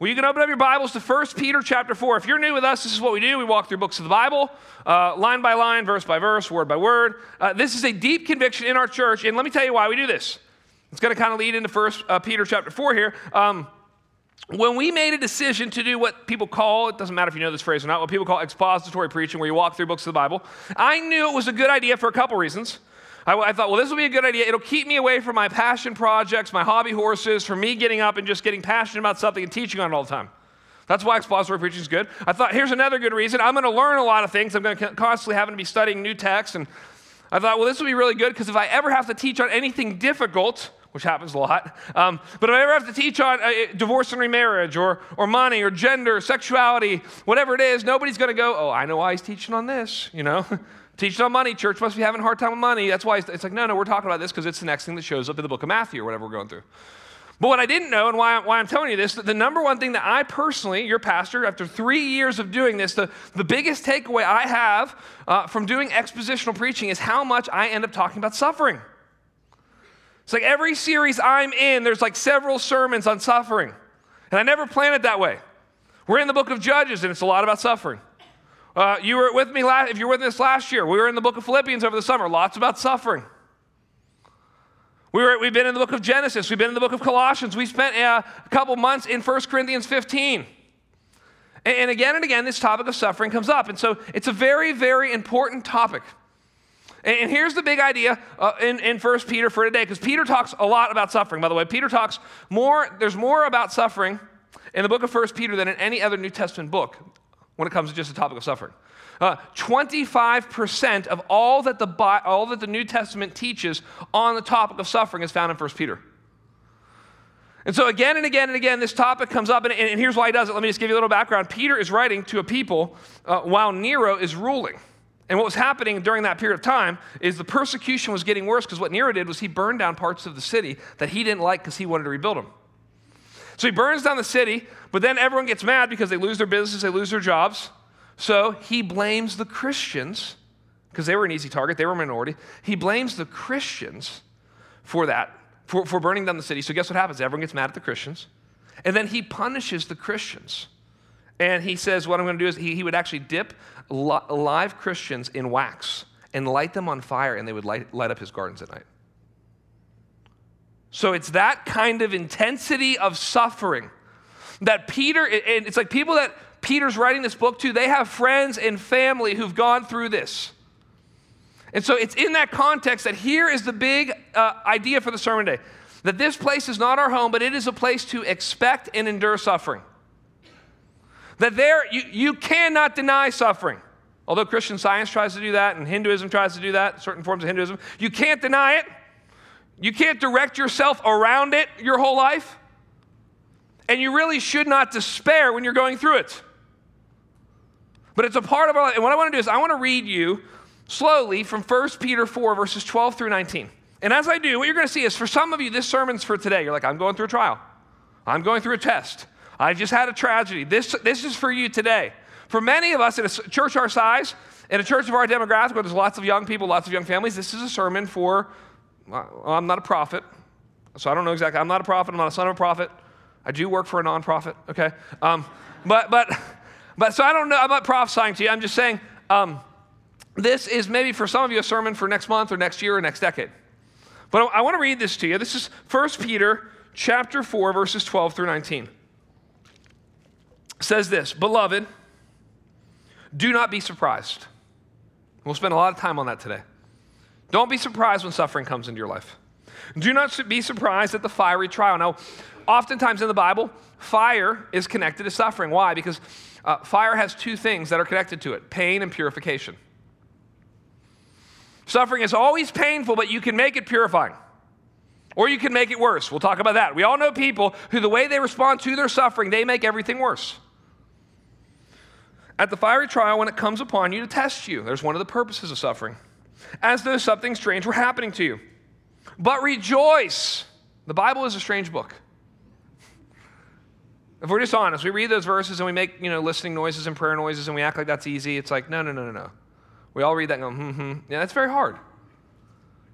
Well, you can open up your Bibles to 1 Peter chapter 4. If you're new with us, this is what we do. We walk through books of the Bible, uh, line by line, verse by verse, word by word. Uh, this is a deep conviction in our church, and let me tell you why we do this. It's going to kind of lead into 1 uh, Peter chapter 4 here. Um, when we made a decision to do what people call, it doesn't matter if you know this phrase or not, what people call expository preaching, where you walk through books of the Bible, I knew it was a good idea for a couple reasons. I, I, thought, well, this will be a good idea. It'll keep me away from my passion projects, my hobby horses, from me getting up and just getting passionate about something and teaching on it all the time. That's why expository preaching is good. I thought, here's another good reason. I'm going to learn a lot of things. I'm going to constantly having to be studying new texts. And I thought, well, this will be really good because if I ever have to teach on anything difficult, which happens a lot. Um, but if I ever have to teach on uh, divorce and remarriage or, or money or gender, sexuality, whatever it is, nobody's going to go, oh, I know why he's teaching on this, you know? teaching on money, church must be having a hard time with money. That's why it's like, no, no, we're talking about this because it's the next thing that shows up in the book of Matthew or whatever we're going through. But what I didn't know, and why, why I'm telling you this, the number one thing that I personally, your pastor, after three years of doing this, the, the biggest takeaway I have uh, from doing expositional preaching is how much I end up talking about suffering. It's like every series I'm in, there's like several sermons on suffering. And I never planned it that way. We're in the book of Judges, and it's a lot about suffering. Uh, you were with me last, if you were with us last year, we were in the book of Philippians over the summer, lots about suffering. We were, we've been in the book of Genesis, we've been in the book of Colossians, we spent uh, a couple months in 1 Corinthians 15. And, and again and again, this topic of suffering comes up. And so it's a very, very important topic. And here's the big idea uh, in, in 1 Peter for today, because Peter talks a lot about suffering, by the way. Peter talks more, there's more about suffering in the book of 1 Peter than in any other New Testament book when it comes to just the topic of suffering. Uh, 25% of all that, the, all that the New Testament teaches on the topic of suffering is found in 1 Peter. And so, again and again and again, this topic comes up, and, and here's why he does it. Let me just give you a little background. Peter is writing to a people uh, while Nero is ruling. And what was happening during that period of time is the persecution was getting worse because what Nero did was he burned down parts of the city that he didn't like because he wanted to rebuild them. So he burns down the city, but then everyone gets mad because they lose their businesses, they lose their jobs. So he blames the Christians because they were an easy target, they were a minority. He blames the Christians for that, for, for burning down the city. So guess what happens? Everyone gets mad at the Christians. And then he punishes the Christians. And he says, What I'm going to do is he, he would actually dip li- live Christians in wax and light them on fire, and they would light, light up his gardens at night. So it's that kind of intensity of suffering that Peter, and it's like people that Peter's writing this book to, they have friends and family who've gone through this. And so it's in that context that here is the big uh, idea for the sermon today that this place is not our home, but it is a place to expect and endure suffering. That there, you, you cannot deny suffering. Although Christian science tries to do that and Hinduism tries to do that, certain forms of Hinduism, you can't deny it. You can't direct yourself around it your whole life. And you really should not despair when you're going through it. But it's a part of our life. And what I want to do is I want to read you slowly from 1 Peter 4, verses 12 through 19. And as I do, what you're going to see is for some of you, this sermon's for today. You're like, I'm going through a trial, I'm going through a test. I've just had a tragedy. This, this is for you today. For many of us in a church our size, in a church of our demographic where there's lots of young people, lots of young families, this is a sermon for, I'm not a prophet, so I don't know exactly. I'm not a prophet, I'm not a son of a prophet. I do work for a nonprofit, okay? Um, but, but, but, so I don't know, I'm not prophesying to you. I'm just saying um, this is maybe for some of you a sermon for next month or next year or next decade. But I, want to read this to you. This is 1 Peter chapter 4, verses 12 through 19 says this Beloved, do not be surprised. We'll spend a lot of time on that today. Don't be surprised when suffering comes into your life. Do not be surprised at the fiery trial. Now, oftentimes in the Bible, fire is connected to suffering. Why? Because uh, fire has two things that are connected to it pain and purification. Suffering is always painful, but you can make it purifying. Or you can make it worse. We'll talk about that. We all know people who, the way they respond to their suffering, they make everything worse at the fiery trial when it comes upon you to test you. There's one of the purposes of suffering. As though something strange were happening to you. But rejoice. The Bible is a strange book. If we're just honest, we read those verses and we make, you know, listening noises and prayer noises and we act like that's easy. It's like, no, no, no, no, no. We all read that and go, hmm, hmm. Yeah, that's very hard.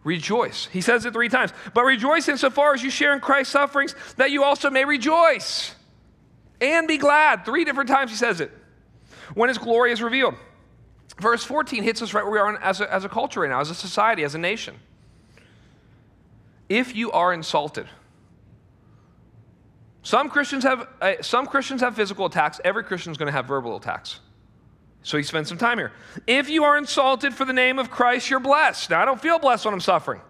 Rejoice. He says it three times. But rejoice insofar as you share in Christ's sufferings, that you also may rejoice and be glad. Three different times he says it. When his glory is revealed. Verse 14 hits us right where we are as a, as a culture right now, as a society, as a nation. If you are insulted, some Christians have, uh, some Christians have physical attacks. Every Christian is going to have verbal attacks. So he spends some time here. If you are insulted for the name of Christ, you're blessed. Now, I don't feel blessed when I'm suffering,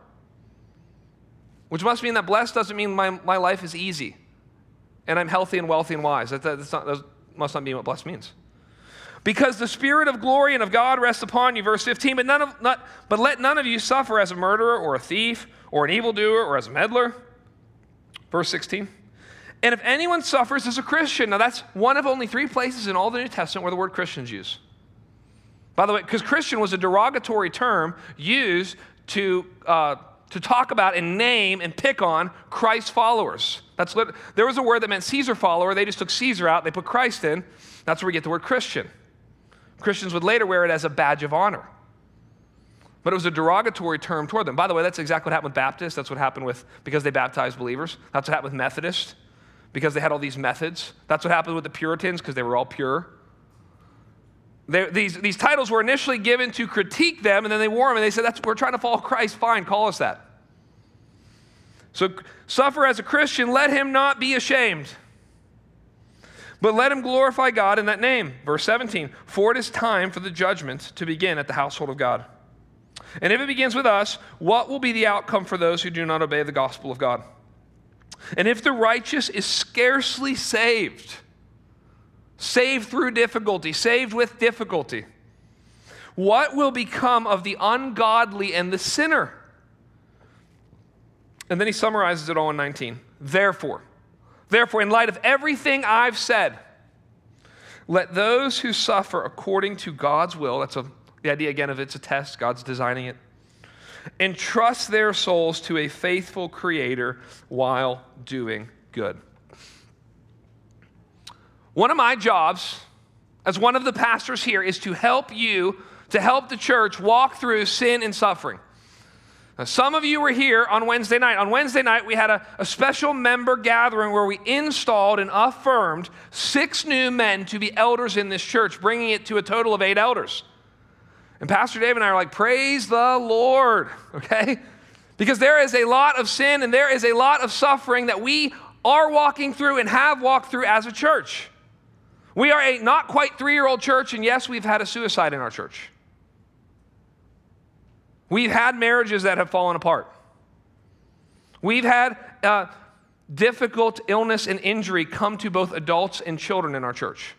which must mean that blessed doesn't mean my, my life is easy and I'm healthy and wealthy and wise. That, that, not, that must not be what blessed means. Because the spirit of glory and of God rests upon you, verse 15, but, none of, not, but let none of you suffer as a murderer or a thief or an evildoer or as a meddler. Verse 16. And if anyone suffers as a Christian, now that's one of only three places in all the New Testament where the word Christians used. By the way, because Christian was a derogatory term used to, uh, to talk about and name and pick on Christ followers. That's there was a word that meant Caesar follower. They just took Caesar out, they put Christ in. That's where we get the word Christian. Christians would later wear it as a badge of honor. But it was a derogatory term toward them. By the way, that's exactly what happened with Baptists. That's what happened with, because they baptized believers. That's what happened with Methodists, because they had all these methods. That's what happened with the Puritans, because they were all pure. They, these, these titles were initially given to critique them, and then they wore them, and they said, That's, We're trying to follow Christ. Fine, call us that. So, suffer as a Christian, let him not be ashamed, but let him glorify God in that name. Verse 17 For it is time for the judgment to begin at the household of God. And if it begins with us, what will be the outcome for those who do not obey the gospel of God? And if the righteous is scarcely saved, saved through difficulty, saved with difficulty. What will become of the ungodly and the sinner? And then he summarizes it all in 19. Therefore, therefore, in light of everything I've said, let those who suffer according to God's will, that's a, the idea again of it's a test, God's designing it, entrust their souls to a faithful Creator while doing good. One of my jobs as one of the pastors here is to help you, to help the church walk through sin and suffering. Now, some of you were here on Wednesday night. On Wednesday night, we had a, a special member gathering where we installed and affirmed six new men to be elders in this church, bringing it to a total of eight elders. And Pastor Dave and I are like, Praise the Lord, okay? Because there is a lot of sin and there is a lot of suffering that we are walking through and have walked through as a church. We are a not quite three year old church, and yes, we've had a suicide in our church. We've had marriages that have fallen apart. We've had uh, difficult illness and injury come to both adults and children in our church.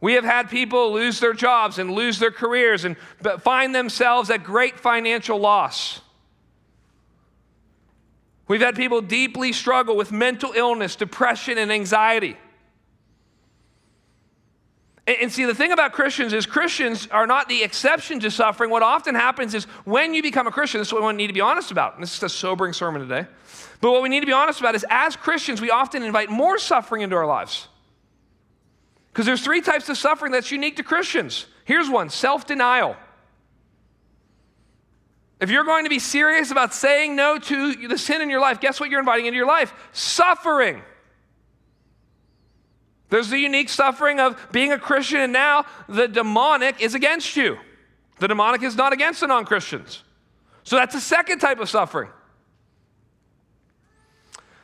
We have had people lose their jobs and lose their careers and find themselves at great financial loss. We've had people deeply struggle with mental illness, depression, and anxiety. And, see, the thing about Christians is Christians are not the exception to suffering. What often happens is when you become a Christian, this is what we need to be honest about. And this is a sobering sermon today. But what we need to be honest about is as Christians, we often invite more suffering into our lives. Because there's three types of suffering that's unique to Christians. Here's one self denial. If you're going to be serious about saying no to the sin in your life, guess what you're inviting into your life? Suffering. There's the unique suffering of being a Christian, and now the demonic is against you. The demonic is not against the non Christians. So that's a second type of suffering.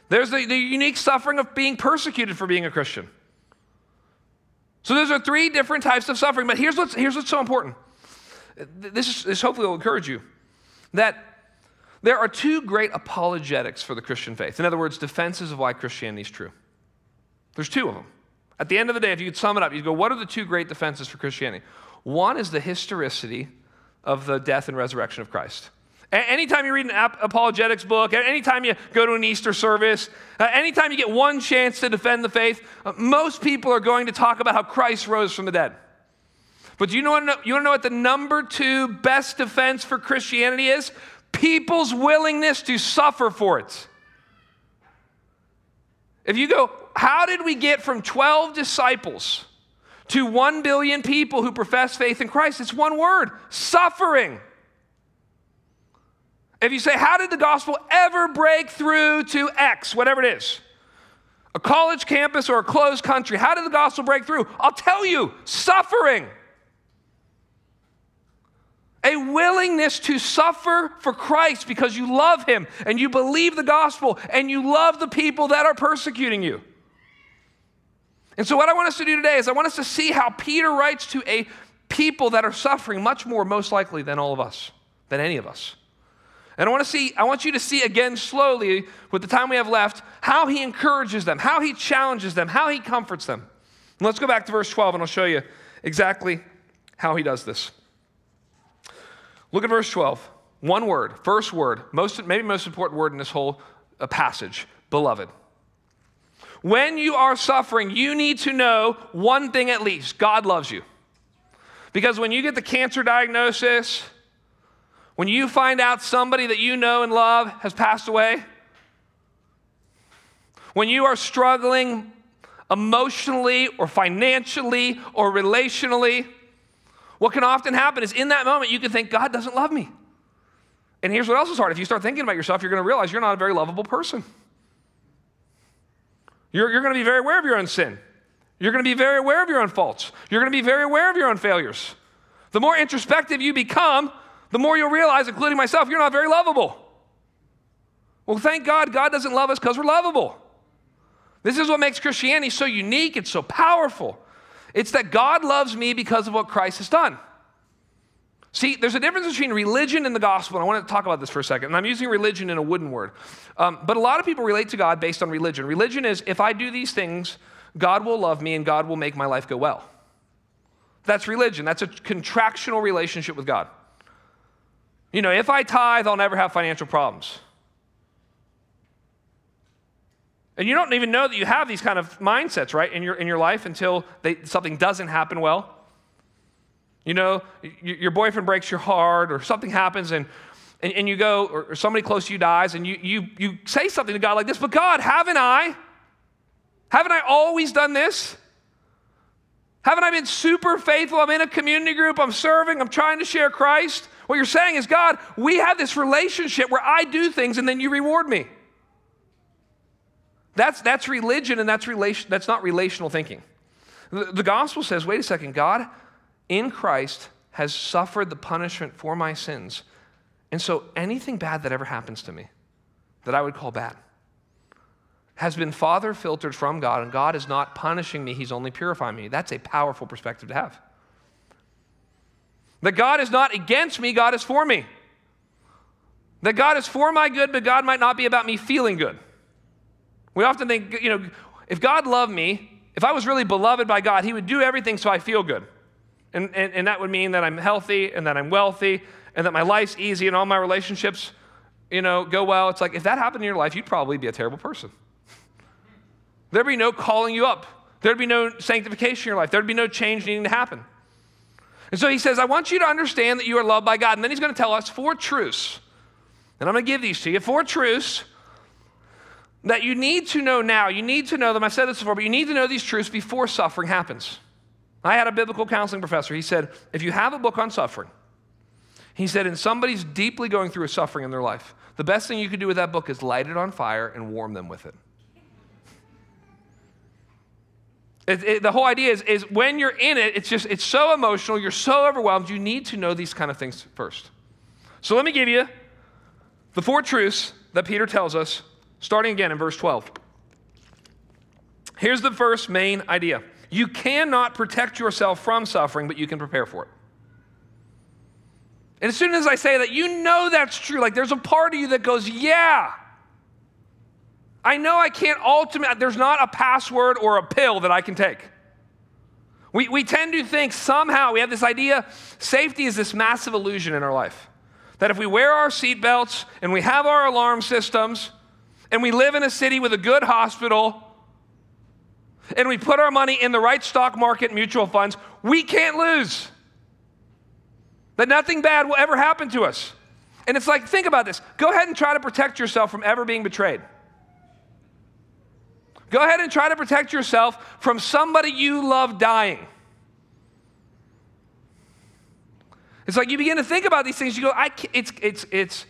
There's the, the unique suffering of being persecuted for being a Christian. So those are three different types of suffering. But here's what's, here's what's so important. This, is, this hopefully will encourage you that there are two great apologetics for the Christian faith. In other words, defenses of why Christianity is true. There's two of them. At the end of the day, if you could sum it up, you'd go, what are the two great defenses for Christianity? One is the historicity of the death and resurrection of Christ. Anytime you read an apologetics book, anytime you go to an Easter service, uh, anytime you get one chance to defend the faith, uh, most people are going to talk about how Christ rose from the dead. But do you know, you want to know what the number two best defense for Christianity is? People's willingness to suffer for it. If you go, how did we get from 12 disciples to 1 billion people who profess faith in Christ? It's one word suffering. If you say, How did the gospel ever break through to X, whatever it is? a college campus or a closed country. How did the gospel break through? I'll tell you suffering. A willingness to suffer for Christ because you love Him and you believe the gospel and you love the people that are persecuting you. And so, what I want us to do today is I want us to see how Peter writes to a people that are suffering much more, most likely, than all of us, than any of us. And I want to see, I want you to see again slowly, with the time we have left, how he encourages them, how he challenges them, how he comforts them. And let's go back to verse 12 and I'll show you exactly how he does this. Look at verse 12. One word, first word, most, maybe most important word in this whole uh, passage beloved. When you are suffering, you need to know one thing at least God loves you. Because when you get the cancer diagnosis, when you find out somebody that you know and love has passed away, when you are struggling emotionally or financially or relationally, what can often happen is in that moment you can think, God doesn't love me. And here's what else is hard. If you start thinking about yourself, you're going to realize you're not a very lovable person. You're, you're going to be very aware of your own sin. You're going to be very aware of your own faults. You're going to be very aware of your own failures. The more introspective you become, the more you'll realize, including myself, you're not very lovable. Well, thank God, God doesn't love us because we're lovable. This is what makes Christianity so unique, it's so powerful. It's that God loves me because of what Christ has done. See, there's a difference between religion and the gospel, and I want to talk about this for a second. And I'm using religion in a wooden word. Um, but a lot of people relate to God based on religion. Religion is if I do these things, God will love me and God will make my life go well. That's religion. That's a contractual relationship with God. You know, if I tithe, I'll never have financial problems. And you don't even know that you have these kind of mindsets, right, in your, in your life until they, something doesn't happen well. You know, your boyfriend breaks your heart or something happens and, and, and you go, or somebody close to you dies, and you, you, you say something to God like this, but God, haven't I? Haven't I always done this? Haven't I been super faithful? I'm in a community group, I'm serving, I'm trying to share Christ. What you're saying is, God, we have this relationship where I do things and then you reward me. That's, that's religion and that's, relation, that's not relational thinking. The, the gospel says, wait a second, God in Christ has suffered the punishment for my sins. And so anything bad that ever happens to me that I would call bad has been father filtered from God, and God is not punishing me, He's only purifying me. That's a powerful perspective to have. That God is not against me, God is for me. That God is for my good, but God might not be about me feeling good. We often think, you know, if God loved me, if I was really beloved by God, He would do everything so I feel good. And, and, and that would mean that I'm healthy and that I'm wealthy and that my life's easy and all my relationships, you know, go well. It's like if that happened in your life, you'd probably be a terrible person. There'd be no calling you up. There'd be no sanctification in your life. There'd be no change needing to happen. And so he says, I want you to understand that you are loved by God. And then he's going to tell us four truths. And I'm going to give these to you. Four truths that you need to know now. You need to know them. I've said this before, but you need to know these truths before suffering happens. I had a biblical counseling professor. He said, if you have a book on suffering, he said, and somebody's deeply going through a suffering in their life, the best thing you could do with that book is light it on fire and warm them with it. It, it, the whole idea is, is when you're in it, it's just, it's so emotional, you're so overwhelmed, you need to know these kind of things first. So let me give you the four truths that Peter tells us, starting again in verse 12. Here's the first main idea you cannot protect yourself from suffering, but you can prepare for it. And as soon as I say that, you know that's true. Like there's a part of you that goes, yeah. I know I can't ultimately, there's not a password or a pill that I can take. We, we tend to think somehow, we have this idea safety is this massive illusion in our life. That if we wear our seatbelts and we have our alarm systems and we live in a city with a good hospital and we put our money in the right stock market mutual funds, we can't lose. That nothing bad will ever happen to us. And it's like, think about this. Go ahead and try to protect yourself from ever being betrayed. Go ahead and try to protect yourself from somebody you love dying. It's like you begin to think about these things. You go, I can't, it's, it's, it's.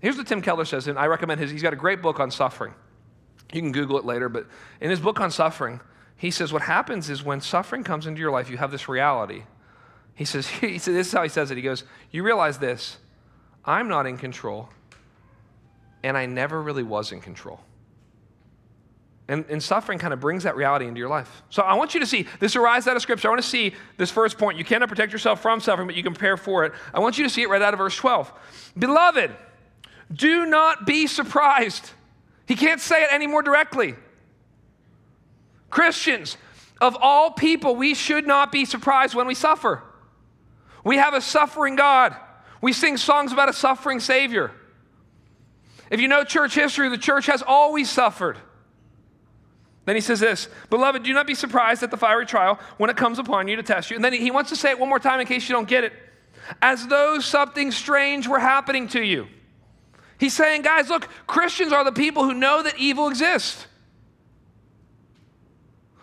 Here's what Tim Keller says, and I recommend his. He's got a great book on suffering. You can Google it later, but in his book on suffering, he says what happens is when suffering comes into your life, you have this reality. He says, he says, this is how he says it. He goes, You realize this, I'm not in control, and I never really was in control. And, and, suffering kind of brings that reality into your life. So I want you to see this arises out of Scripture. I want to see this first point. You cannot protect yourself from suffering, but you can prepare for it. I want you to see it right out of verse 12. Beloved, do not be surprised. He can't say it any more directly. Christians, of all people, we should not be surprised when we suffer. We have a suffering God. We sing songs about a suffering Savior. If you know church history, the church has always suffered. Then he says this Beloved, do not be surprised at the fiery trial when it comes upon you to test you. And then he wants to say it one more time in case you don't get it. As though something strange were happening to you. He's saying, guys, look, Christians are the people who know that evil exists.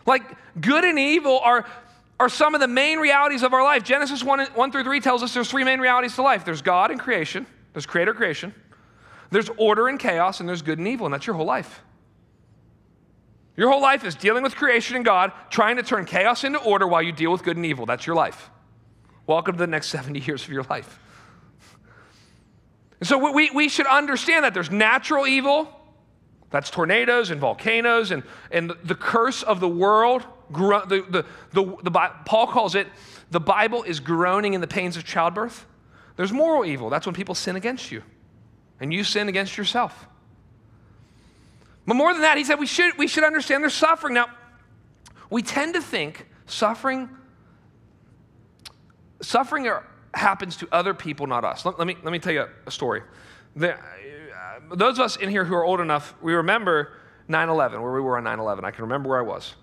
Like, good and evil are, are some of the main realities of our life. Genesis 1, 1 through 3 tells us there's three main realities to life there's God and creation, there's creator creation, there's order and chaos, and there's good and evil, and that's your whole life. Your whole life is dealing with creation and God, trying to turn chaos into order while you deal with good and evil. That's your life. Welcome to the next 70 years of your life. And so we, we should understand that there's natural evil, that's tornadoes and volcanoes and, and the curse of the world. The, the, the, the, Paul calls it the Bible is groaning in the pains of childbirth. There's moral evil. That's when people sin against you, and you sin against yourself. But more than that, he said we should, we should understand there's suffering. Now, we tend to think suffering, suffering happens to other people, not us. Let, let me, let me tell you a story. The, uh, those of us in here who are old enough, we remember 9 11, where we were on 9 11. I can remember where I was.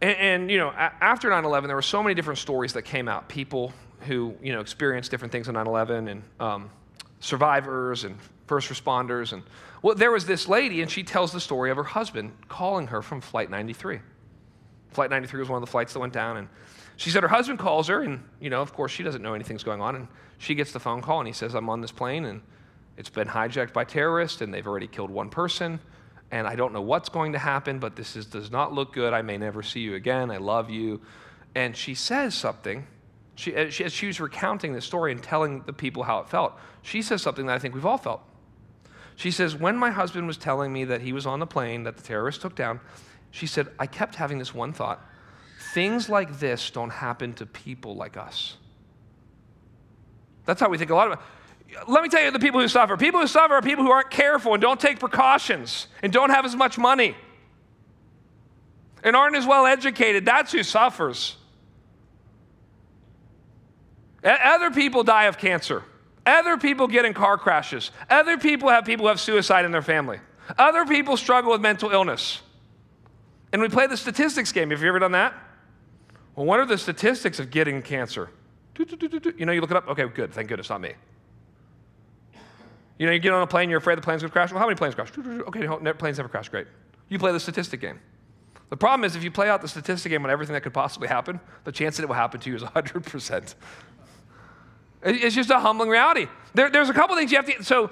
And, and you know, a, after 9 11, there were so many different stories that came out. People who, you know, experienced different things on 9 11 and um, survivors and first responders. And well, there was this lady, and she tells the story of her husband calling her from Flight 93. Flight 93 was one of the flights that went down, and she said her husband calls her, and you know, of course, she doesn't know anything's going on, and she gets the phone call, and he says, "I'm on this plane, and it's been hijacked by terrorists, and they've already killed one person." And I don't know what's going to happen, but this is, does not look good. I may never see you again. I love you. And she says something she, uh, as she was recounting this story and telling the people how it felt, she says something that I think we've all felt. She says, When my husband was telling me that he was on the plane that the terrorists took down, she said, I kept having this one thought things like this don't happen to people like us. That's how we think a lot of it. Let me tell you the people who suffer. People who suffer are people who aren't careful and don't take precautions and don't have as much money and aren't as well educated. That's who suffers. Other people die of cancer. Other people get in car crashes. Other people have people who have suicide in their family. Other people struggle with mental illness. And we play the statistics game. Have you ever done that? Well, what are the statistics of getting cancer? You know, you look it up. Okay, good. Thank goodness, not me. You know, you get on a plane, you're afraid the plane's going to crash. Well, how many planes crash? Okay, no, planes never crash. Great. You play the statistic game. The problem is, if you play out the statistic game on everything that could possibly happen, the chance that it will happen to you is 100%. It's just a humbling reality. There, there's a couple things you have to, so,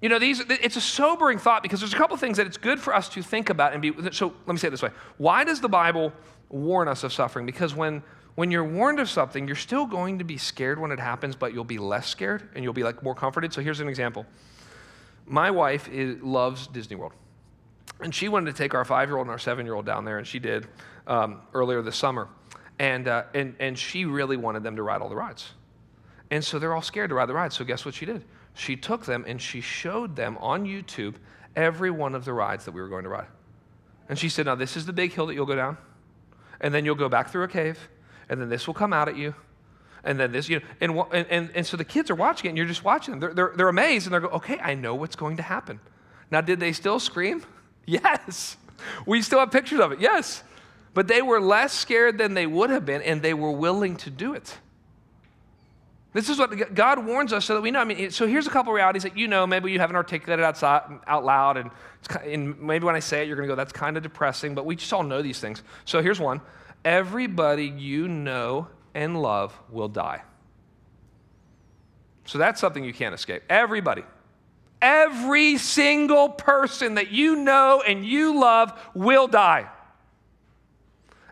you know, these, it's a sobering thought because there's a couple things that it's good for us to think about and be, so let me say it this way. Why does the Bible warn us of suffering? Because when, when you're warned of something, you're still going to be scared when it happens, but you'll be less scared and you'll be like more comforted. So here's an example. My wife is, loves Disney World. And she wanted to take our five year old and our seven year old down there, and she did um, earlier this summer. And, uh, and, and she really wanted them to ride all the rides. And so they're all scared to ride the rides. So guess what she did? She took them and she showed them on YouTube every one of the rides that we were going to ride. And she said, Now, this is the big hill that you'll go down. And then you'll go back through a cave. And then this will come out at you. And then this, you know, and, and, and so the kids are watching it and you're just watching them. They're, they're, they're amazed and they're going, okay, I know what's going to happen. Now, did they still scream? Yes. We still have pictures of it. Yes. But they were less scared than they would have been and they were willing to do it. This is what God warns us so that we know. I mean, so here's a couple realities that you know, maybe you haven't articulated outside, out loud, and, and maybe when I say it, you're going to go, that's kind of depressing, but we just all know these things. So here's one everybody you know and love will die. So that's something you can't escape. Everybody. Every single person that you know and you love will die.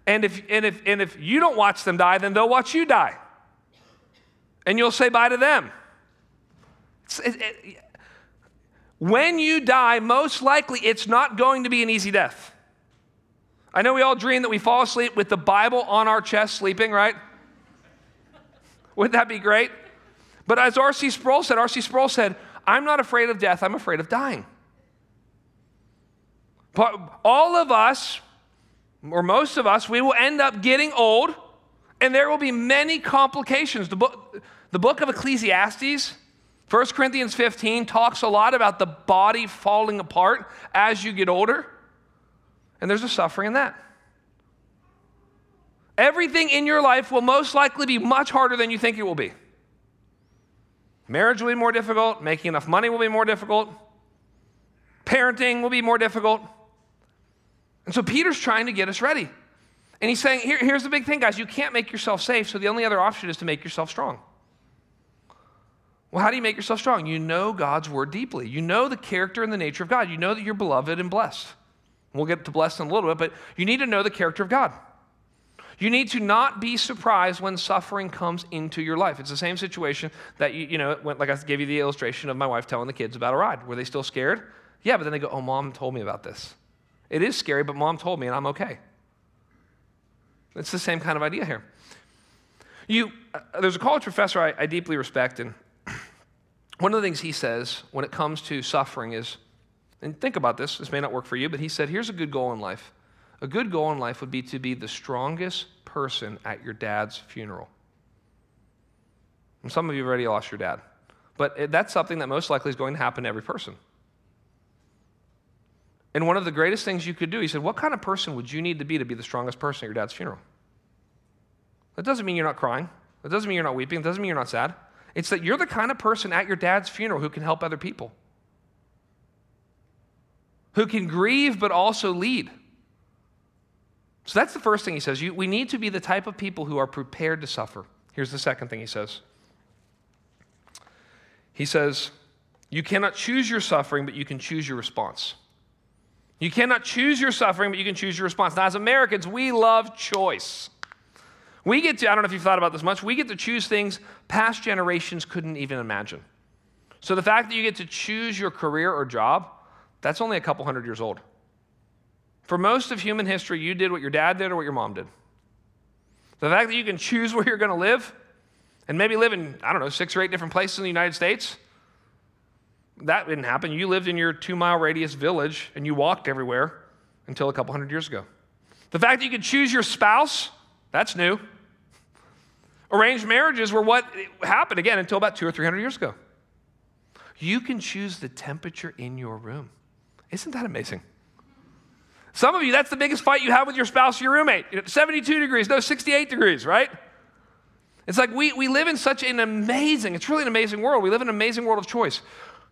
And if, and, if, and if you don't watch them die, then they'll watch you die. And you'll say bye to them. It, it, when you die, most likely it's not going to be an easy death. I know we all dream that we fall asleep with the Bible on our chest sleeping, right? Wouldn't that be great? But as R.C. Sproul said, R.C. Sproul said, I'm not afraid of death, I'm afraid of dying. But all of us, or most of us, we will end up getting old, and there will be many complications. The book, the book of Ecclesiastes, 1 Corinthians 15, talks a lot about the body falling apart as you get older, and there's a suffering in that. Everything in your life will most likely be much harder than you think it will be. Marriage will be more difficult, making enough money will be more difficult, parenting will be more difficult. And so Peter's trying to get us ready. And he's saying, Here, here's the big thing, guys you can't make yourself safe, so the only other option is to make yourself strong. Well, how do you make yourself strong? You know God's word deeply. You know the character and the nature of God. You know that you're beloved and blessed. We'll get to blessed in a little bit, but you need to know the character of God. You need to not be surprised when suffering comes into your life. It's the same situation that you, you know, like I gave you the illustration of my wife telling the kids about a ride. Were they still scared? Yeah, but then they go, oh, mom told me about this. It is scary, but mom told me and I'm okay. It's the same kind of idea here. You, uh, there's a college professor I, I deeply respect, and one of the things he says when it comes to suffering is, and think about this, this may not work for you, but he said, here's a good goal in life. A good goal in life would be to be the strongest person at your dad's funeral. And some of you have already lost your dad, but that's something that most likely is going to happen to every person. And one of the greatest things you could do, he said, What kind of person would you need to be to be the strongest person at your dad's funeral? That doesn't mean you're not crying. That doesn't mean you're not weeping. That doesn't mean you're not sad. It's that you're the kind of person at your dad's funeral who can help other people, who can grieve but also lead. So that's the first thing he says. You, we need to be the type of people who are prepared to suffer. Here's the second thing he says. He says, You cannot choose your suffering, but you can choose your response. You cannot choose your suffering, but you can choose your response. Now, as Americans, we love choice. We get to, I don't know if you've thought about this much, we get to choose things past generations couldn't even imagine. So the fact that you get to choose your career or job, that's only a couple hundred years old. For most of human history, you did what your dad did or what your mom did. The fact that you can choose where you're going to live and maybe live in, I don't know, six or eight different places in the United States, that didn't happen. You lived in your two mile radius village and you walked everywhere until a couple hundred years ago. The fact that you could choose your spouse, that's new. Arranged marriages were what happened again until about two or three hundred years ago. You can choose the temperature in your room. Isn't that amazing? Some of you, that's the biggest fight you have with your spouse or your roommate. 72 degrees, no, 68 degrees, right? It's like we, we live in such an amazing, it's really an amazing world. We live in an amazing world of choice.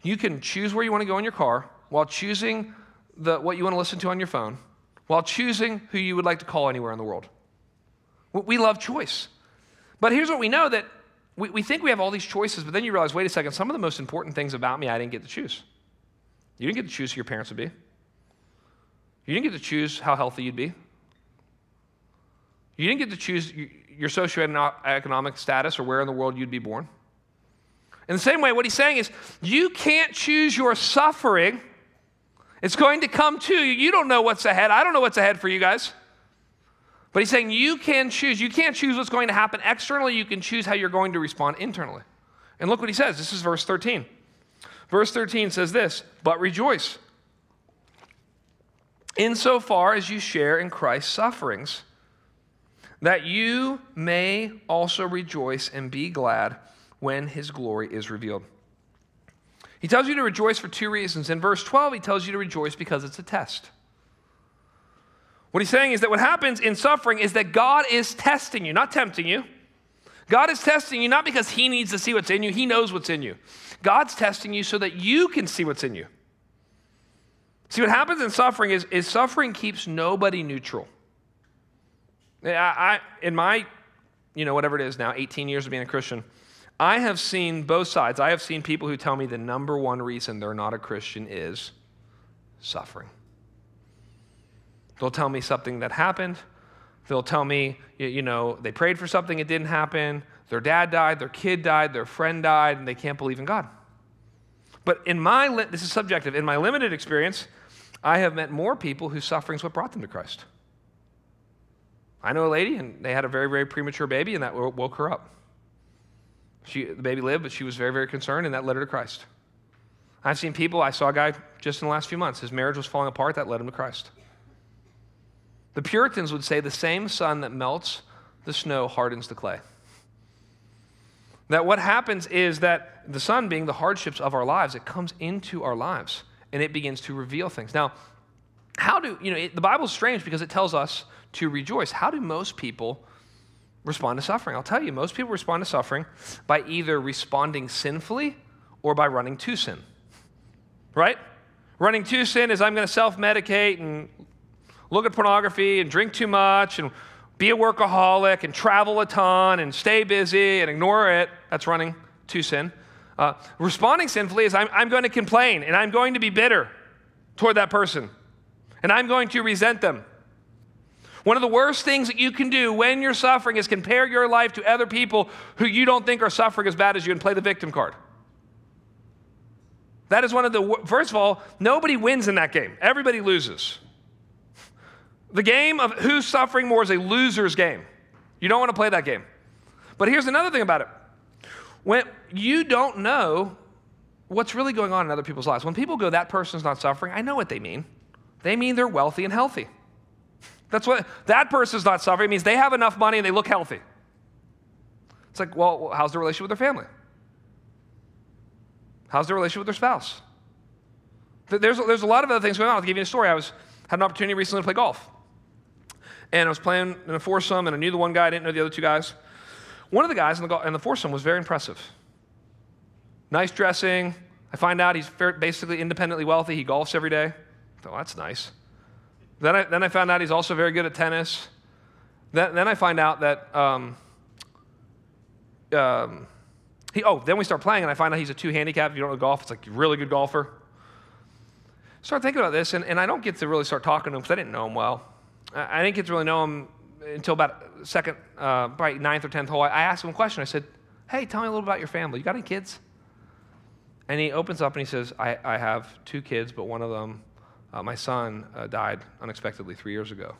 You can choose where you want to go in your car while choosing the, what you want to listen to on your phone, while choosing who you would like to call anywhere in the world. We love choice. But here's what we know that we, we think we have all these choices, but then you realize wait a second, some of the most important things about me I didn't get to choose. You didn't get to choose who your parents would be. You didn't get to choose how healthy you'd be. You didn't get to choose your socioeconomic status or where in the world you'd be born. In the same way, what he's saying is you can't choose your suffering. It's going to come to you. You don't know what's ahead. I don't know what's ahead for you guys. But he's saying you can choose. You can't choose what's going to happen externally. You can choose how you're going to respond internally. And look what he says. This is verse 13. Verse 13 says this But rejoice insofar as you share in Christ's sufferings, that you may also rejoice and be glad when his glory is revealed. He tells you to rejoice for two reasons. In verse 12, he tells you to rejoice because it's a test. What he's saying is that what happens in suffering is that God is testing you, not tempting you. God is testing you not because he needs to see what's in you, he knows what's in you. God's testing you so that you can see what's in you. See, what happens in suffering is, is suffering keeps nobody neutral. I, I, in my, you know, whatever it is now, 18 years of being a Christian, I have seen both sides. I have seen people who tell me the number one reason they're not a Christian is suffering. They'll tell me something that happened. They'll tell me, you know, they prayed for something, it didn't happen. Their dad died, their kid died, their friend died, and they can't believe in God. But in my, li- this is subjective, in my limited experience, I have met more people whose suffering is what brought them to Christ. I know a lady, and they had a very, very premature baby, and that woke her up. She, the baby lived, but she was very, very concerned, and that led her to Christ. I've seen people, I saw a guy just in the last few months, his marriage was falling apart, that led him to Christ. The Puritans would say the same sun that melts the snow hardens the clay. That what happens is that the sun, being the hardships of our lives, it comes into our lives and it begins to reveal things. Now, how do, you know, it, the Bible's strange because it tells us to rejoice. How do most people respond to suffering? I'll tell you, most people respond to suffering by either responding sinfully or by running to sin. Right? Running to sin is I'm going to self medicate and look at pornography and drink too much and be a workaholic and travel a ton and stay busy and ignore it. That's running to sin. Uh, responding sinfully is I'm, I'm going to complain and I'm going to be bitter toward that person and I'm going to resent them. One of the worst things that you can do when you're suffering is compare your life to other people who you don't think are suffering as bad as you and play the victim card. That is one of the, first of all, nobody wins in that game, everybody loses. The game of who's suffering more is a loser's game. You don't want to play that game. But here's another thing about it when you don't know what's really going on in other people's lives, when people go, that person's not suffering, I know what they mean. They mean they're wealthy and healthy. That's what that person's not suffering. It means they have enough money and they look healthy. It's like, well, how's the relationship with their family? How's the relationship with their spouse? There's, there's a lot of other things going on. I'll give you a story. I was had an opportunity recently to play golf. And I was playing in a foursome, and I knew the one guy, I didn't know the other two guys. One of the guys in the, in the foursome was very impressive. Nice dressing. I find out he's basically independently wealthy. He golfs every day. Well, that's nice. Then I, then I found out he's also very good at tennis. Then, then I find out that, um, um, he, oh, then we start playing, and I find out he's a two handicap. If you don't know golf, it's like a really good golfer. Start thinking about this, and, and I don't get to really start talking to him because I didn't know him well. I didn't get to really know him until about second, uh, probably ninth or tenth hole. I asked him a question. I said, "Hey, tell me a little about your family. You got any kids?" And he opens up and he says, "I, I have two kids, but one of them, uh, my son, uh, died unexpectedly three years ago."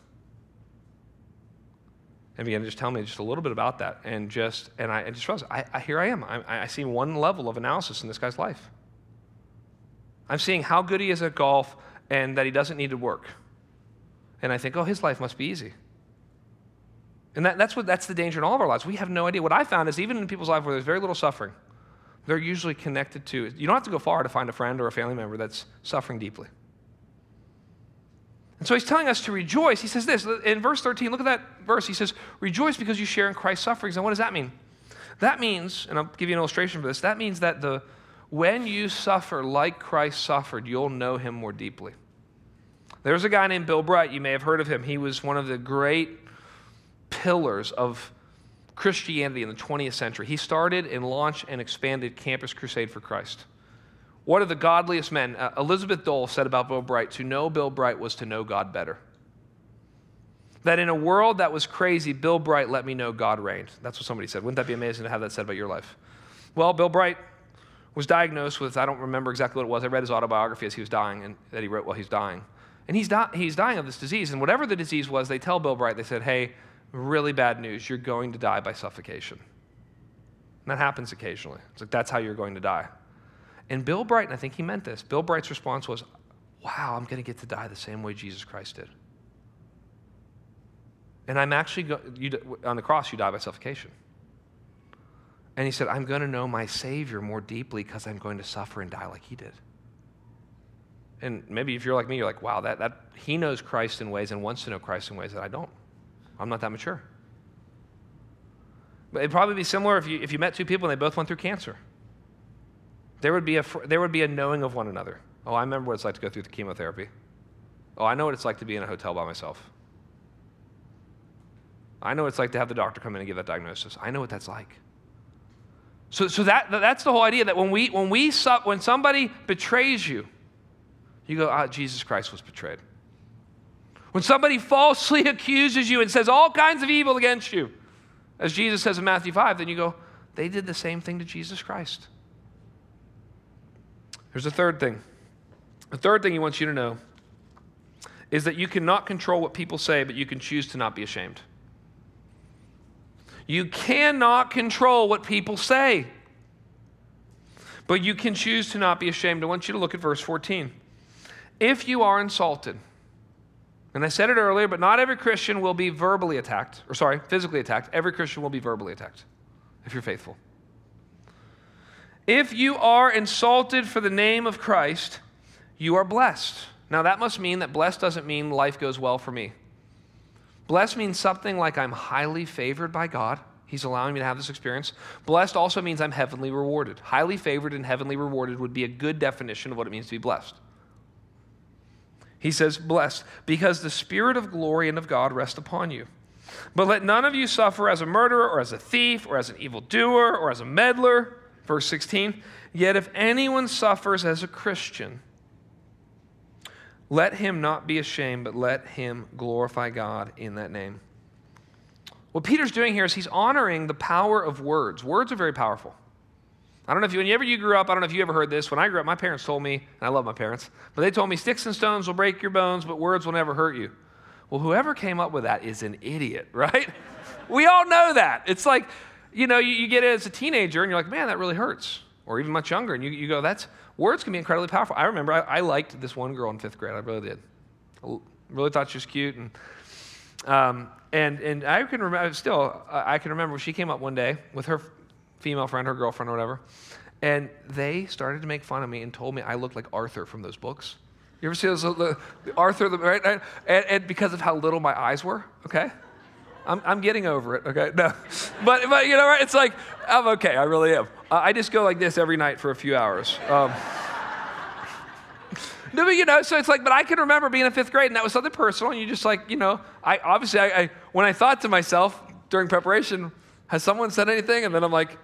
And began to just tell me just a little bit about that, and just and I, just realized, I, I, here I am. I, I see one level of analysis in this guy's life. I'm seeing how good he is at golf, and that he doesn't need to work and I think, oh, his life must be easy. And that, that's, what, that's the danger in all of our lives. We have no idea. What I found is even in people's life where there's very little suffering, they're usually connected to, you don't have to go far to find a friend or a family member that's suffering deeply. And so he's telling us to rejoice. He says this in verse 13, look at that verse. He says, Rejoice because you share in Christ's sufferings. And what does that mean? That means, and I'll give you an illustration for this, that means that the, when you suffer like Christ suffered, you'll know him more deeply. There's a guy named Bill Bright. You may have heard of him. He was one of the great pillars of Christianity in the 20th century. He started and launched and expanded Campus Crusade for Christ. One of the godliest men, uh, Elizabeth Dole said about Bill Bright to know Bill Bright was to know God better. That in a world that was crazy, Bill Bright let me know God reigned. That's what somebody said. Wouldn't that be amazing to have that said about your life? Well, Bill Bright was diagnosed with, I don't remember exactly what it was. I read his autobiography as he was dying, and that he wrote while he's dying. And he's, di- he's dying of this disease. And whatever the disease was, they tell Bill Bright, they said, hey, really bad news. You're going to die by suffocation. And that happens occasionally. It's like, that's how you're going to die. And Bill Bright, and I think he meant this, Bill Bright's response was, wow, I'm going to get to die the same way Jesus Christ did. And I'm actually, go- you, on the cross, you die by suffocation. And he said, I'm going to know my Savior more deeply because I'm going to suffer and die like he did. And maybe if you're like me, you're like, wow, that, that he knows Christ in ways and wants to know Christ in ways that I don't. I'm not that mature. But it'd probably be similar if you, if you met two people and they both went through cancer. There would, be a, there would be a knowing of one another. Oh, I remember what it's like to go through the chemotherapy. Oh, I know what it's like to be in a hotel by myself. I know what it's like to have the doctor come in and give that diagnosis. I know what that's like. So, so that, that's the whole idea that when, we, when, we, when somebody betrays you, you go, ah, Jesus Christ was betrayed. When somebody falsely accuses you and says all kinds of evil against you, as Jesus says in Matthew 5, then you go, they did the same thing to Jesus Christ. There's a third thing. The third thing he wants you to know is that you cannot control what people say, but you can choose to not be ashamed. You cannot control what people say, but you can choose to not be ashamed. I want you to look at verse 14. If you are insulted, and I said it earlier, but not every Christian will be verbally attacked, or sorry, physically attacked. Every Christian will be verbally attacked if you're faithful. If you are insulted for the name of Christ, you are blessed. Now, that must mean that blessed doesn't mean life goes well for me. Blessed means something like I'm highly favored by God. He's allowing me to have this experience. Blessed also means I'm heavenly rewarded. Highly favored and heavenly rewarded would be a good definition of what it means to be blessed. He says, Blessed, because the Spirit of glory and of God rest upon you. But let none of you suffer as a murderer or as a thief or as an evildoer or as a meddler. Verse 16. Yet if anyone suffers as a Christian, let him not be ashamed, but let him glorify God in that name. What Peter's doing here is he's honoring the power of words. Words are very powerful. I don't know if you, whenever you grew up, I don't know if you ever heard this. When I grew up, my parents told me, and I love my parents, but they told me sticks and stones will break your bones, but words will never hurt you. Well, whoever came up with that is an idiot, right? we all know that. It's like, you know, you, you, get it as a teenager and you're like, man, that really hurts. Or even much younger, and you, you go, that's, words can be incredibly powerful. I remember I, I liked this one girl in fifth grade. I really did. I really thought she was cute. And, um, and, and I can remember, still, I can remember she came up one day with her female friend, her girlfriend, or whatever, and they started to make fun of me and told me I looked like Arthur from those books. You ever see those, the, the Arthur, the, right? And, and because of how little my eyes were, okay? I'm, I'm getting over it, okay? No. But, but you know, right? It's like, I'm okay, I really am. Uh, I just go like this every night for a few hours. Um, no, but you know, so it's like, but I can remember being in fifth grade and that was something personal. And you just like, you know, I obviously, I, I when I thought to myself during preparation, has someone said anything? And then I'm like,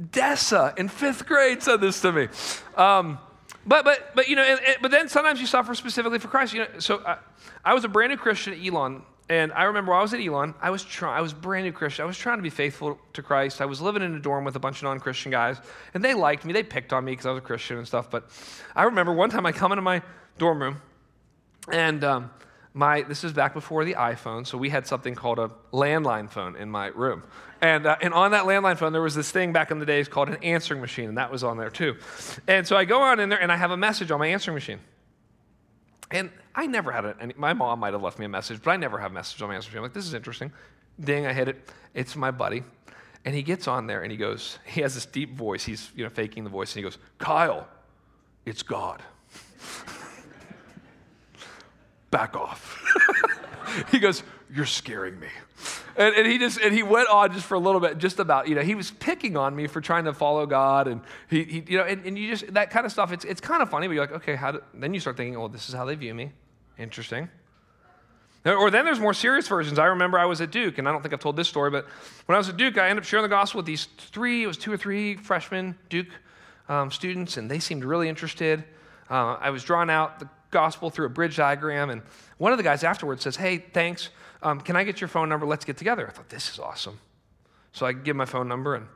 Dessa in fifth grade said this to me. Um, but, but, but, you know, and, and, but then sometimes you suffer specifically for Christ. You know, so I, I was a brand new Christian at Elon and I remember I was at Elon, I was trying, I was brand new Christian. I was trying to be faithful to Christ. I was living in a dorm with a bunch of non-Christian guys, and they liked me. They picked on me because I was a Christian and stuff. But I remember one time I come into my dorm room, and um, my this is back before the iPhone, so we had something called a landline phone in my room. And, uh, and on that landline phone, there was this thing back in the days called an answering machine, and that was on there too. And so I go on in there, and I have a message on my answering machine. And I never had it. My mom might have left me a message, but I never have a message on my answering machine. I'm like, this is interesting. Ding, I hit it. It's my buddy. And he gets on there and he goes, he has this deep voice. He's you know faking the voice, and he goes, Kyle, it's God. Back off. he goes, You're scaring me. And, and, he just and he went on just for a little bit, just about you know he was picking on me for trying to follow God, and he, he you know and, and, you just that kind of stuff. It's it's kind of funny, but you're like, okay, how? Do, then you start thinking, well, this is how they view me. Interesting. Or then there's more serious versions. I remember I was at Duke, and I don't think I've told this story, but when I was at Duke, I ended up sharing the gospel with these three, it was two or three freshmen Duke um, students, and they seemed really interested. Uh, I was drawn out the gospel through a bridge diagram, and one of the guys afterwards says, Hey, thanks um, Can I get your phone number? Let's get together. I thought, This is awesome. So I give my phone number, and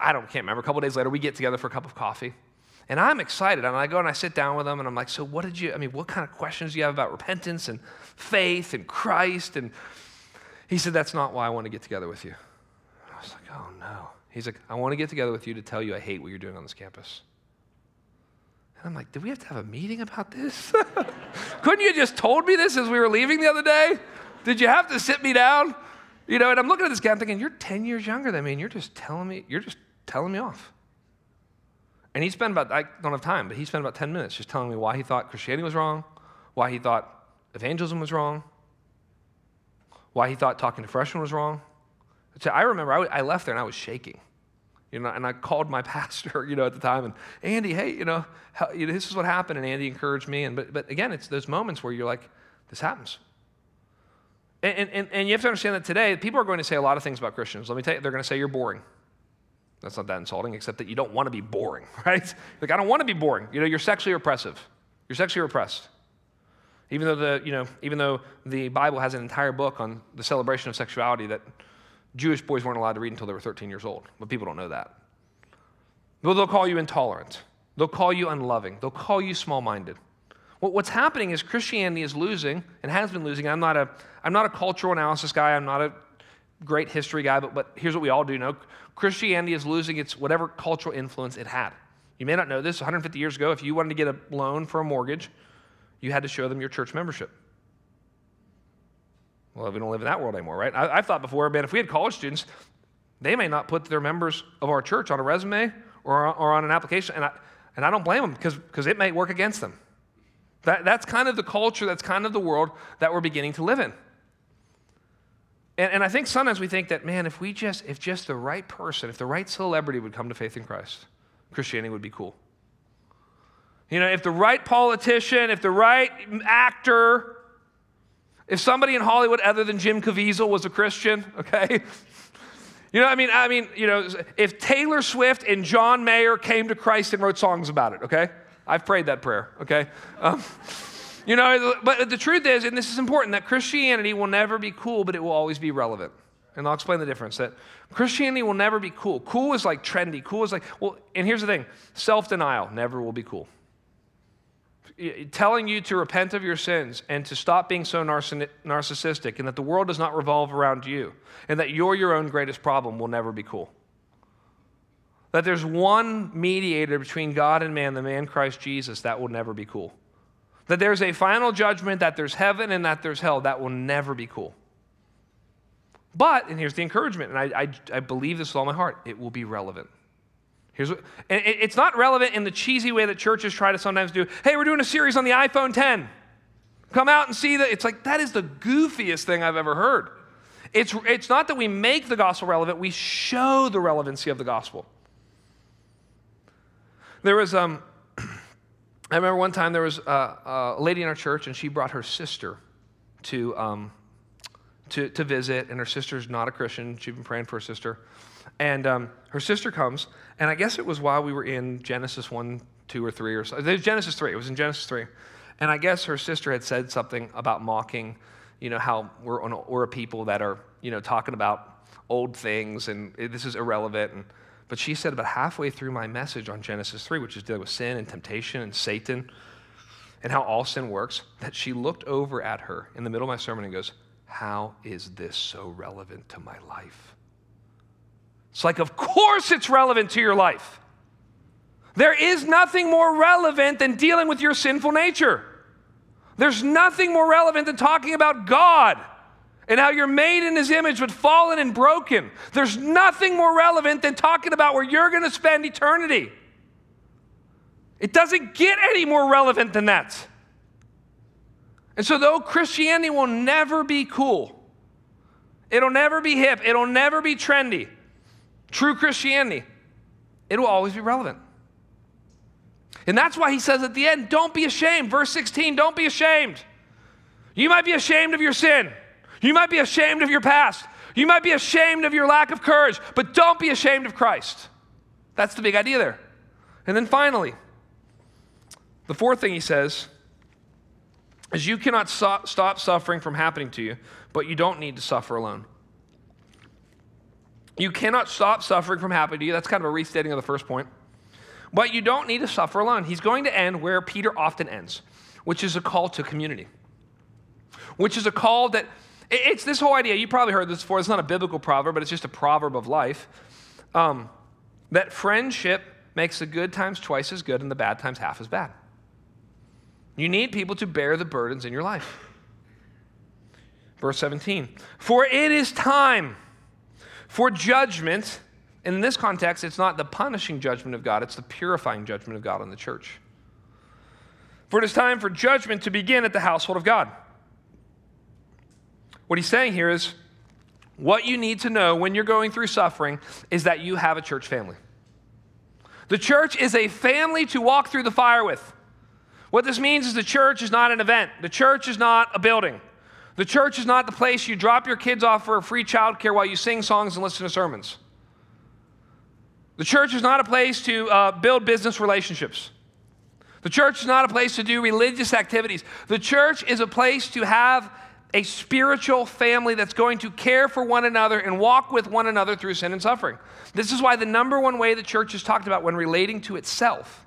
I don't can't remember. A couple days later, we get together for a cup of coffee. And I'm excited. And I go and I sit down with them, and I'm like, So what did you, I mean, what kind of questions do you have about repentance and faith and Christ? And he said, That's not why I want to get together with you. I was like, Oh no. He's like, I want to get together with you to tell you I hate what you're doing on this campus. And I'm like, did we have to have a meeting about this? Couldn't you just told me this as we were leaving the other day? Did you have to sit me down? You know, and I'm looking at this guy, I'm thinking, you're 10 years younger than me, and you're just telling me, you're just telling me off. And he spent about, I don't have time, but he spent about 10 minutes just telling me why he thought Christianity was wrong, why he thought evangelism was wrong, why he thought talking to freshmen was wrong. So I remember I, I left there and I was shaking. You know, and I called my pastor, you know, at the time, and Andy, hey, you know, how, you know, this is what happened, and Andy encouraged me. And but, but again, it's those moments where you're like, this happens. And, and, and you have to understand that today, people are going to say a lot of things about Christians. Let me tell you, they're going to say you're boring. That's not that insulting, except that you don't want to be boring, right? Like, I don't want to be boring. You know, you're sexually repressive. You're sexually repressed. Even though the, you know, even though the Bible has an entire book on the celebration of sexuality that Jewish boys weren't allowed to read until they were 13 years old, but people don't know that. Well, they'll call you intolerant. They'll call you unloving. They'll call you small-minded. Well, what's happening is Christianity is losing and has been losing. I'm not a, I'm not a cultural analysis guy. I'm not a great history guy, but, but here's what we all do know Christianity is losing its whatever cultural influence it had. You may not know this 150 years ago, if you wanted to get a loan for a mortgage, you had to show them your church membership. Well, we don't live in that world anymore, right? I, I thought before, man, if we had college students, they may not put their members of our church on a resume or, or on an application, and I, and I don't blame them because it may work against them. That, that's kind of the culture, that's kind of the world that we're beginning to live in. And, and I think sometimes we think that, man, if we just, if just the right person, if the right celebrity would come to faith in Christ, Christianity would be cool. You know, if the right politician, if the right actor, if somebody in Hollywood other than Jim Caviezel was a Christian, okay? You know, I mean, I mean, you know, if Taylor Swift and John Mayer came to Christ and wrote songs about it, okay? I've prayed that prayer, okay? Um, you know, but the truth is, and this is important, that Christianity will never be cool, but it will always be relevant. And I'll explain the difference. That Christianity will never be cool. Cool is like trendy. Cool is like, well, and here's the thing self denial never will be cool. Telling you to repent of your sins and to stop being so narcissistic and that the world does not revolve around you and that you're your own greatest problem will never be cool. That there's one mediator between God and man, the man Christ Jesus, that will never be cool. That there's a final judgment, that there's heaven and that there's hell. That will never be cool. But, and here's the encouragement, and I, I, I believe this with all my heart, it will be relevant. Here's what, it's not relevant in the cheesy way that churches try to sometimes do. Hey, we're doing a series on the iPhone 10. Come out and see that. It's like, that is the goofiest thing I've ever heard. It's, it's not that we make the gospel relevant, we show the relevancy of the gospel. There was, um, I remember one time there was a, a, lady in our church, and she brought her sister to, um, to, to visit, and her sister's not a Christian. She'd been praying for her sister. And um, her sister comes, and I guess it was while we were in Genesis 1, 2, or 3, or so. Genesis 3. It was in Genesis 3. And I guess her sister had said something about mocking, you know, how we're, on, we're a people that are, you know, talking about old things, and this is irrelevant. And, but she said about halfway through my message on Genesis 3, which is dealing with sin and temptation and Satan and how all sin works, that she looked over at her in the middle of my sermon and goes, How is this so relevant to my life? It's like, Of course it's relevant to your life. There is nothing more relevant than dealing with your sinful nature. There's nothing more relevant than talking about God and how you're made in his image but fallen and broken. There's nothing more relevant than talking about where you're going to spend eternity. It doesn't get any more relevant than that. And so, though Christianity will never be cool, it'll never be hip, it'll never be trendy, true Christianity, it will always be relevant. And that's why he says at the end, don't be ashamed. Verse 16, don't be ashamed. You might be ashamed of your sin. You might be ashamed of your past. You might be ashamed of your lack of courage, but don't be ashamed of Christ. That's the big idea there. And then finally, the fourth thing he says is you cannot so- stop suffering from happening to you, but you don't need to suffer alone. You cannot stop suffering from happening to you. That's kind of a restating of the first point. But you don't need to suffer alone. He's going to end where Peter often ends, which is a call to community, which is a call that it's this whole idea, you probably heard this before, it's not a biblical proverb, but it's just a proverb of life. Um, that friendship makes the good times twice as good and the bad times half as bad. You need people to bear the burdens in your life. Verse 17 For it is time for judgment. In this context, it's not the punishing judgment of God, it's the purifying judgment of God on the church. For it is time for judgment to begin at the household of God. What he's saying here is what you need to know when you're going through suffering is that you have a church family. The church is a family to walk through the fire with. What this means is the church is not an event, the church is not a building. The church is not the place you drop your kids off for free childcare while you sing songs and listen to sermons. The church is not a place to uh, build business relationships. The church is not a place to do religious activities. The church is a place to have a spiritual family that's going to care for one another and walk with one another through sin and suffering. This is why the number one way the church is talked about when relating to itself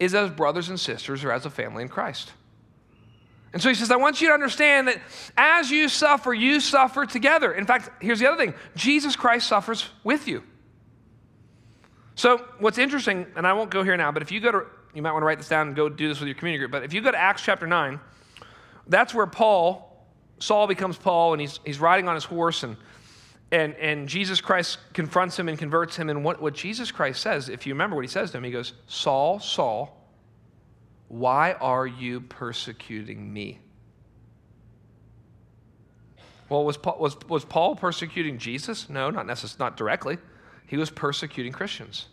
is as brothers and sisters or as a family in Christ. And so he says, I want you to understand that as you suffer, you suffer together. In fact, here's the other thing Jesus Christ suffers with you. So, what's interesting, and I won't go here now, but if you go to, you might want to write this down and go do this with your community group, but if you go to Acts chapter 9, that's where Paul Saul becomes Paul and he's, he's riding on his horse and, and, and Jesus Christ confronts him and converts him. And what, what Jesus Christ says, if you remember what he says to him, he goes, Saul, Saul, why are you persecuting me? Well, was Paul, was, was Paul persecuting Jesus? No, not necessarily, not directly. He was persecuting Christians.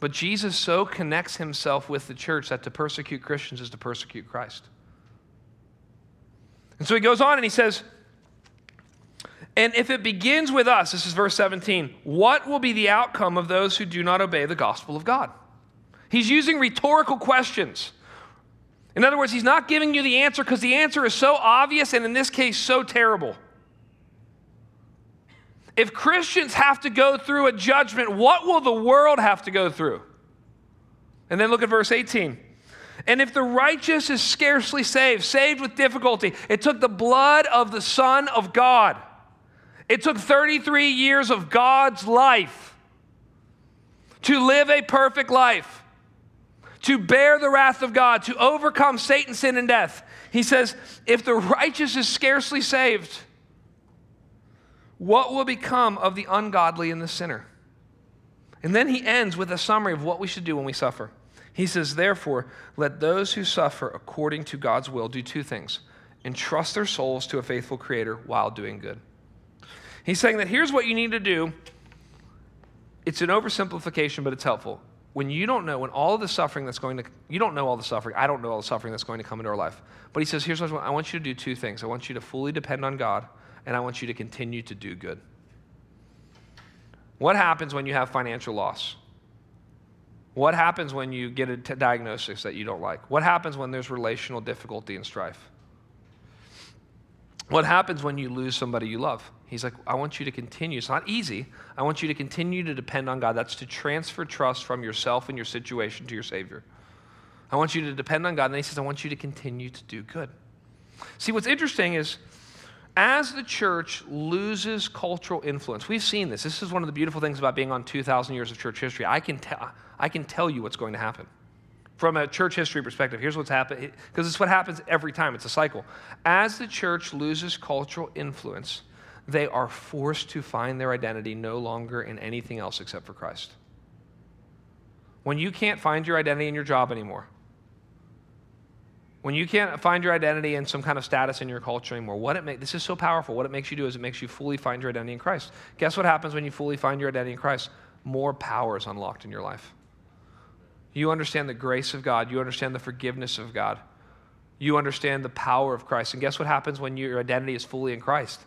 But Jesus so connects himself with the church that to persecute Christians is to persecute Christ. And so he goes on and he says, and if it begins with us, this is verse 17, what will be the outcome of those who do not obey the gospel of God? He's using rhetorical questions. In other words, he's not giving you the answer because the answer is so obvious and in this case so terrible. If Christians have to go through a judgment, what will the world have to go through? And then look at verse 18. And if the righteous is scarcely saved, saved with difficulty, it took the blood of the Son of God. It took 33 years of God's life to live a perfect life, to bear the wrath of God, to overcome Satan, sin, and death. He says, if the righteous is scarcely saved, what will become of the ungodly and the sinner? And then he ends with a summary of what we should do when we suffer. He says, Therefore, let those who suffer according to God's will do two things entrust their souls to a faithful Creator while doing good. He's saying that here's what you need to do. It's an oversimplification, but it's helpful. When you don't know, when all the suffering that's going to, you don't know all the suffering. I don't know all the suffering that's going to come into our life. But he says, here's what I want. I want you to do two things. I want you to fully depend on God, and I want you to continue to do good. What happens when you have financial loss? What happens when you get a t- diagnosis that you don't like? What happens when there's relational difficulty and strife? What happens when you lose somebody you love? He's like, I want you to continue. It's not easy. I want you to continue to depend on God. That's to transfer trust from yourself and your situation to your Savior. I want you to depend on God. And then he says, I want you to continue to do good. See, what's interesting is as the church loses cultural influence, we've seen this. This is one of the beautiful things about being on 2,000 years of church history. I can tell. I can tell you what's going to happen. From a church history perspective, here's what's happened, because it's what happens every time, it's a cycle. As the church loses cultural influence, they are forced to find their identity no longer in anything else except for Christ. When you can't find your identity in your job anymore, when you can't find your identity in some kind of status in your culture anymore, what it makes this is so powerful. What it makes you do is it makes you fully find your identity in Christ. Guess what happens when you fully find your identity in Christ? More power is unlocked in your life. You understand the grace of God. You understand the forgiveness of God. You understand the power of Christ. And guess what happens when your identity is fully in Christ?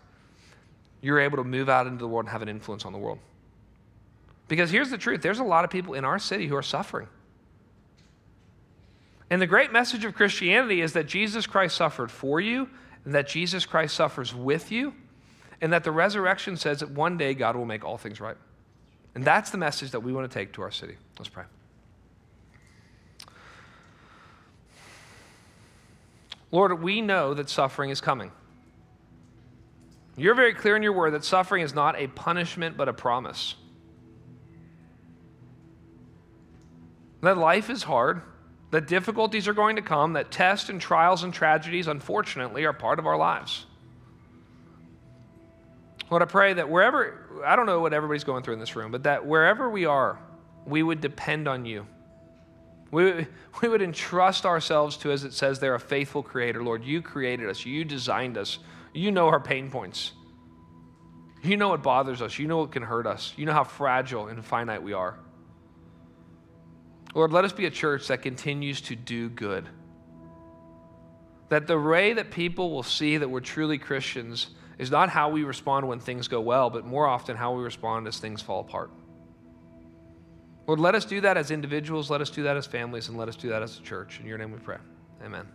You're able to move out into the world and have an influence on the world. Because here's the truth there's a lot of people in our city who are suffering. And the great message of Christianity is that Jesus Christ suffered for you, and that Jesus Christ suffers with you, and that the resurrection says that one day God will make all things right. And that's the message that we want to take to our city. Let's pray. Lord, we know that suffering is coming. You're very clear in your word that suffering is not a punishment, but a promise. That life is hard, that difficulties are going to come, that tests and trials and tragedies, unfortunately, are part of our lives. Lord, I pray that wherever, I don't know what everybody's going through in this room, but that wherever we are, we would depend on you. We, we would entrust ourselves to, as it says there, a faithful creator. Lord, you created us, you designed us, you know our pain points. You know what bothers us, you know what can hurt us, you know how fragile and finite we are. Lord, let us be a church that continues to do good. That the way that people will see that we're truly Christians is not how we respond when things go well, but more often how we respond as things fall apart. Lord, let us do that as individuals, let us do that as families, and let us do that as a church. In your name we pray. Amen.